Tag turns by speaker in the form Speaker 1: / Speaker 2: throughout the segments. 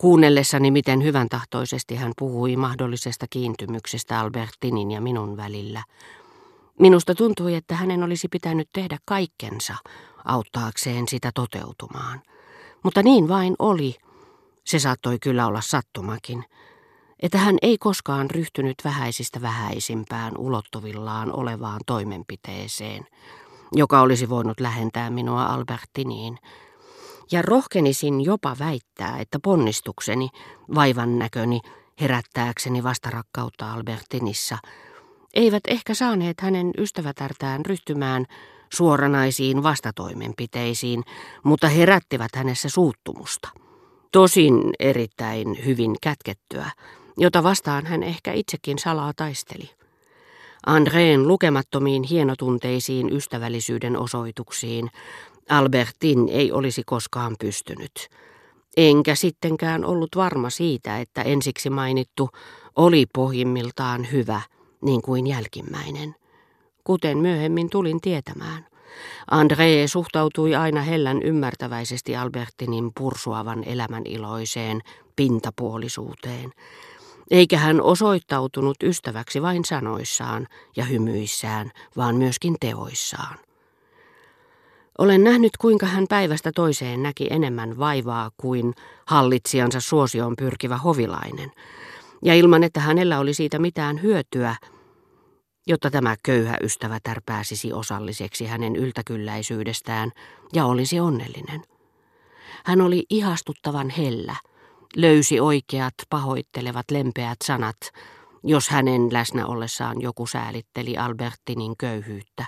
Speaker 1: Kuunnellessani, miten hyvän tahtoisesti hän puhui mahdollisesta kiintymyksestä Albertinin ja minun välillä. Minusta tuntui, että hänen olisi pitänyt tehdä kaikkensa auttaakseen sitä toteutumaan. Mutta niin vain oli. Se saattoi kyllä olla sattumakin että hän ei koskaan ryhtynyt vähäisistä vähäisimpään ulottuvillaan olevaan toimenpiteeseen, joka olisi voinut lähentää minua Albertiniin, ja rohkenisin jopa väittää, että ponnistukseni, vaivan näköni, herättääkseni vastarakkautta Albertinissa, eivät ehkä saaneet hänen ystävätärtään ryhtymään suoranaisiin vastatoimenpiteisiin, mutta herättivät hänessä suuttumusta. Tosin erittäin hyvin kätkettyä, jota vastaan hän ehkä itsekin salaa taisteli. Andreen lukemattomiin hienotunteisiin ystävällisyyden osoituksiin Albertin ei olisi koskaan pystynyt. Enkä sittenkään ollut varma siitä, että ensiksi mainittu oli pohjimmiltaan hyvä, niin kuin jälkimmäinen. Kuten myöhemmin tulin tietämään. André suhtautui aina hellän ymmärtäväisesti Albertinin pursuavan elämän iloiseen pintapuolisuuteen, eikä hän osoittautunut ystäväksi vain sanoissaan ja hymyissään, vaan myöskin teoissaan. Olen nähnyt, kuinka hän päivästä toiseen näki enemmän vaivaa kuin hallitsijansa suosioon pyrkivä hovilainen, ja ilman että hänellä oli siitä mitään hyötyä, jotta tämä köyhä ystävätär pääsisi osalliseksi hänen yltäkylläisyydestään ja olisi onnellinen. Hän oli ihastuttavan hellä – löysi oikeat, pahoittelevat, lempeät sanat, jos hänen läsnä ollessaan joku säälitteli Albertinin köyhyyttä.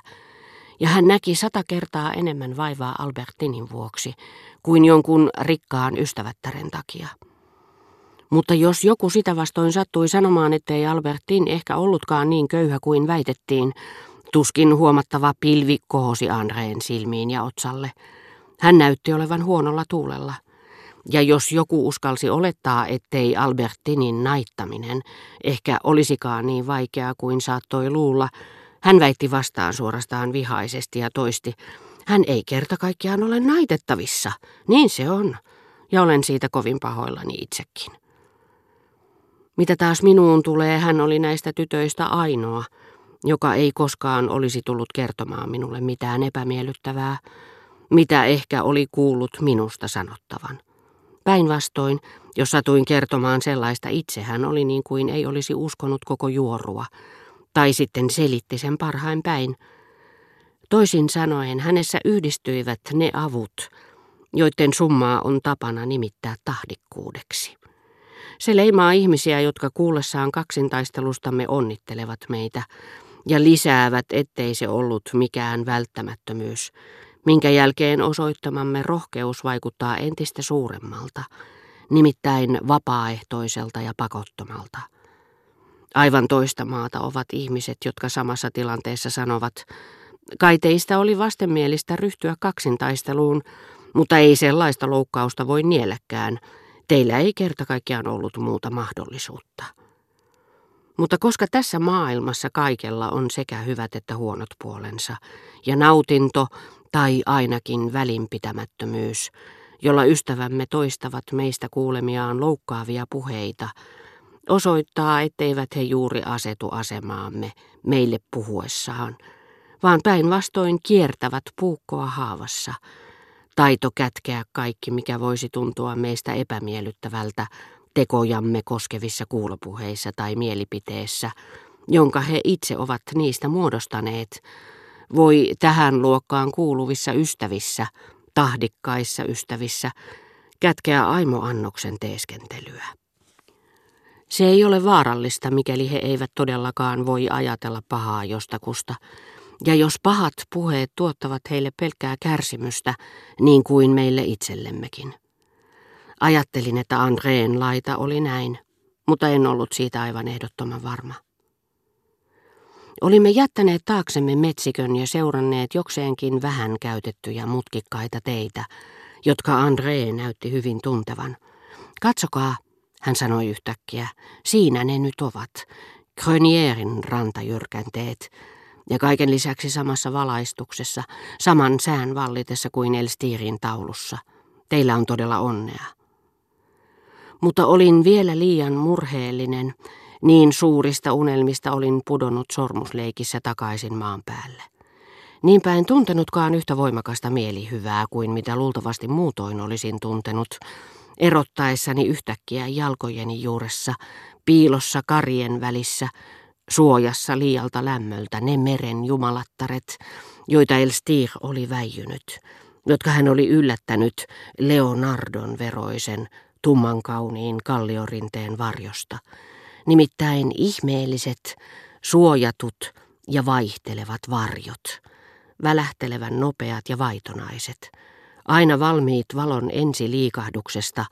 Speaker 1: Ja hän näki sata kertaa enemmän vaivaa Albertinin vuoksi kuin jonkun rikkaan ystävättären takia. Mutta jos joku sitä vastoin sattui sanomaan, ettei Albertin ehkä ollutkaan niin köyhä kuin väitettiin, tuskin huomattava pilvi kohosi Andreen silmiin ja otsalle. Hän näytti olevan huonolla tuulella – ja jos joku uskalsi olettaa, ettei Albertinin naittaminen ehkä olisikaan niin vaikeaa kuin saattoi luulla, hän väitti vastaan suorastaan vihaisesti ja toisti, hän ei kerta kaikkiaan ole naitettavissa. Niin se on, ja olen siitä kovin pahoillani itsekin. Mitä taas minuun tulee, hän oli näistä tytöistä ainoa, joka ei koskaan olisi tullut kertomaan minulle mitään epämiellyttävää, mitä ehkä oli kuullut minusta sanottavan. Päinvastoin, jos satuin kertomaan sellaista itse, hän oli niin kuin ei olisi uskonut koko juorua, tai sitten selitti sen parhain päin. Toisin sanoen hänessä yhdistyivät ne avut, joiden summaa on tapana nimittää tahdikkuudeksi. Se leimaa ihmisiä, jotka kuullessaan kaksintaistelustamme onnittelevat meitä ja lisäävät, ettei se ollut mikään välttämättömyys, minkä jälkeen osoittamamme rohkeus vaikuttaa entistä suuremmalta, nimittäin vapaaehtoiselta ja pakottomalta. Aivan toista maata ovat ihmiset, jotka samassa tilanteessa sanovat, kai teistä oli vastenmielistä ryhtyä kaksintaisteluun, mutta ei sellaista loukkausta voi nielläkään. Teillä ei kerta kaikkiaan ollut muuta mahdollisuutta. Mutta koska tässä maailmassa kaikella on sekä hyvät että huonot puolensa, ja nautinto tai ainakin välinpitämättömyys, jolla ystävämme toistavat meistä kuulemiaan loukkaavia puheita, osoittaa, etteivät he juuri asetu asemaamme meille puhuessaan, vaan päinvastoin kiertävät puukkoa haavassa, taito kätkeä kaikki, mikä voisi tuntua meistä epämiellyttävältä tekojamme koskevissa kuulopuheissa tai mielipiteessä, jonka he itse ovat niistä muodostaneet, voi tähän luokkaan kuuluvissa ystävissä, tahdikkaissa ystävissä, kätkeä aimoannoksen teeskentelyä. Se ei ole vaarallista, mikäli he eivät todellakaan voi ajatella pahaa jostakusta, ja jos pahat puheet tuottavat heille pelkkää kärsimystä, niin kuin meille itsellemmekin. Ajattelin, että Andreen laita oli näin, mutta en ollut siitä aivan ehdottoman varma. Olimme jättäneet taaksemme metsikön ja seuranneet jokseenkin vähän käytettyjä mutkikkaita teitä, jotka André näytti hyvin tuntevan. Katsokaa, hän sanoi yhtäkkiä, siinä ne nyt ovat, Grönierin rantajyrkänteet, ja kaiken lisäksi samassa valaistuksessa, saman sään vallitessa kuin Elstirin taulussa. Teillä on todella onnea. Mutta olin vielä liian murheellinen, niin suurista unelmista olin pudonnut sormusleikissä takaisin maan päälle. Niinpä en tuntenutkaan yhtä voimakasta mielihyvää kuin mitä luultavasti muutoin olisin tuntenut, erottaessani yhtäkkiä jalkojeni juuressa, piilossa karien välissä, suojassa liialta lämmöltä ne meren jumalattaret, joita Elstir oli väijynyt, jotka hän oli yllättänyt Leonardon veroisen, tumman kauniin kalliorinteen varjosta. Nimittäin ihmeelliset, suojatut ja vaihtelevat varjot, välähtelevän nopeat ja vaitonaiset, aina valmiit valon ensi liikahduksesta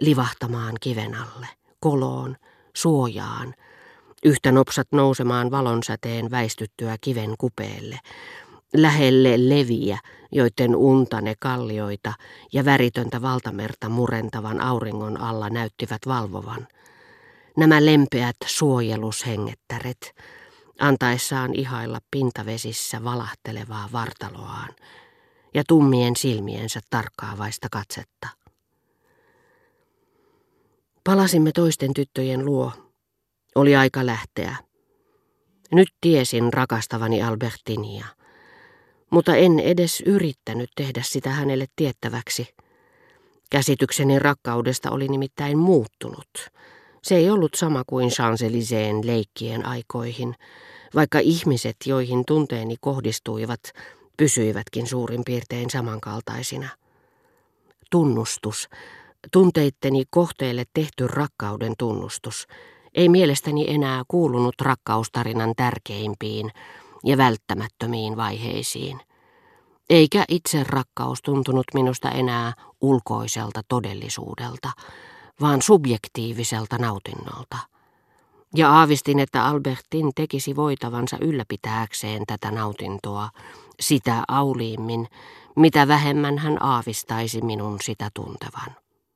Speaker 1: livahtamaan kiven alle, koloon, suojaan, yhtä nopsat nousemaan valonsäteen väistyttyä kiven kupeelle, lähelle leviä, joiden untane kallioita ja väritöntä valtamerta murentavan auringon alla näyttivät valvovan. Nämä lempeät suojelushengettäret, antaessaan ihailla pintavesissä valahtelevaa vartaloaan ja tummien silmiensä tarkkaavaista katsetta. Palasimme toisten tyttöjen luo. Oli aika lähteä. Nyt tiesin rakastavani Albertinia – mutta en edes yrittänyt tehdä sitä hänelle tiettäväksi. Käsitykseni rakkaudesta oli nimittäin muuttunut. Se ei ollut sama kuin Chanceliseen leikkien aikoihin, vaikka ihmiset, joihin tunteeni kohdistuivat, pysyivätkin suurin piirtein samankaltaisina. Tunnustus, tunteitteni kohteelle tehty rakkauden tunnustus, ei mielestäni enää kuulunut rakkaustarinan tärkeimpiin, ja välttämättömiin vaiheisiin. Eikä itse rakkaus tuntunut minusta enää ulkoiselta todellisuudelta, vaan subjektiiviselta nautinnolta. Ja aavistin, että Albertin tekisi voitavansa ylläpitääkseen tätä nautintoa, sitä auliimmin, mitä vähemmän hän aavistaisi minun sitä tuntevan.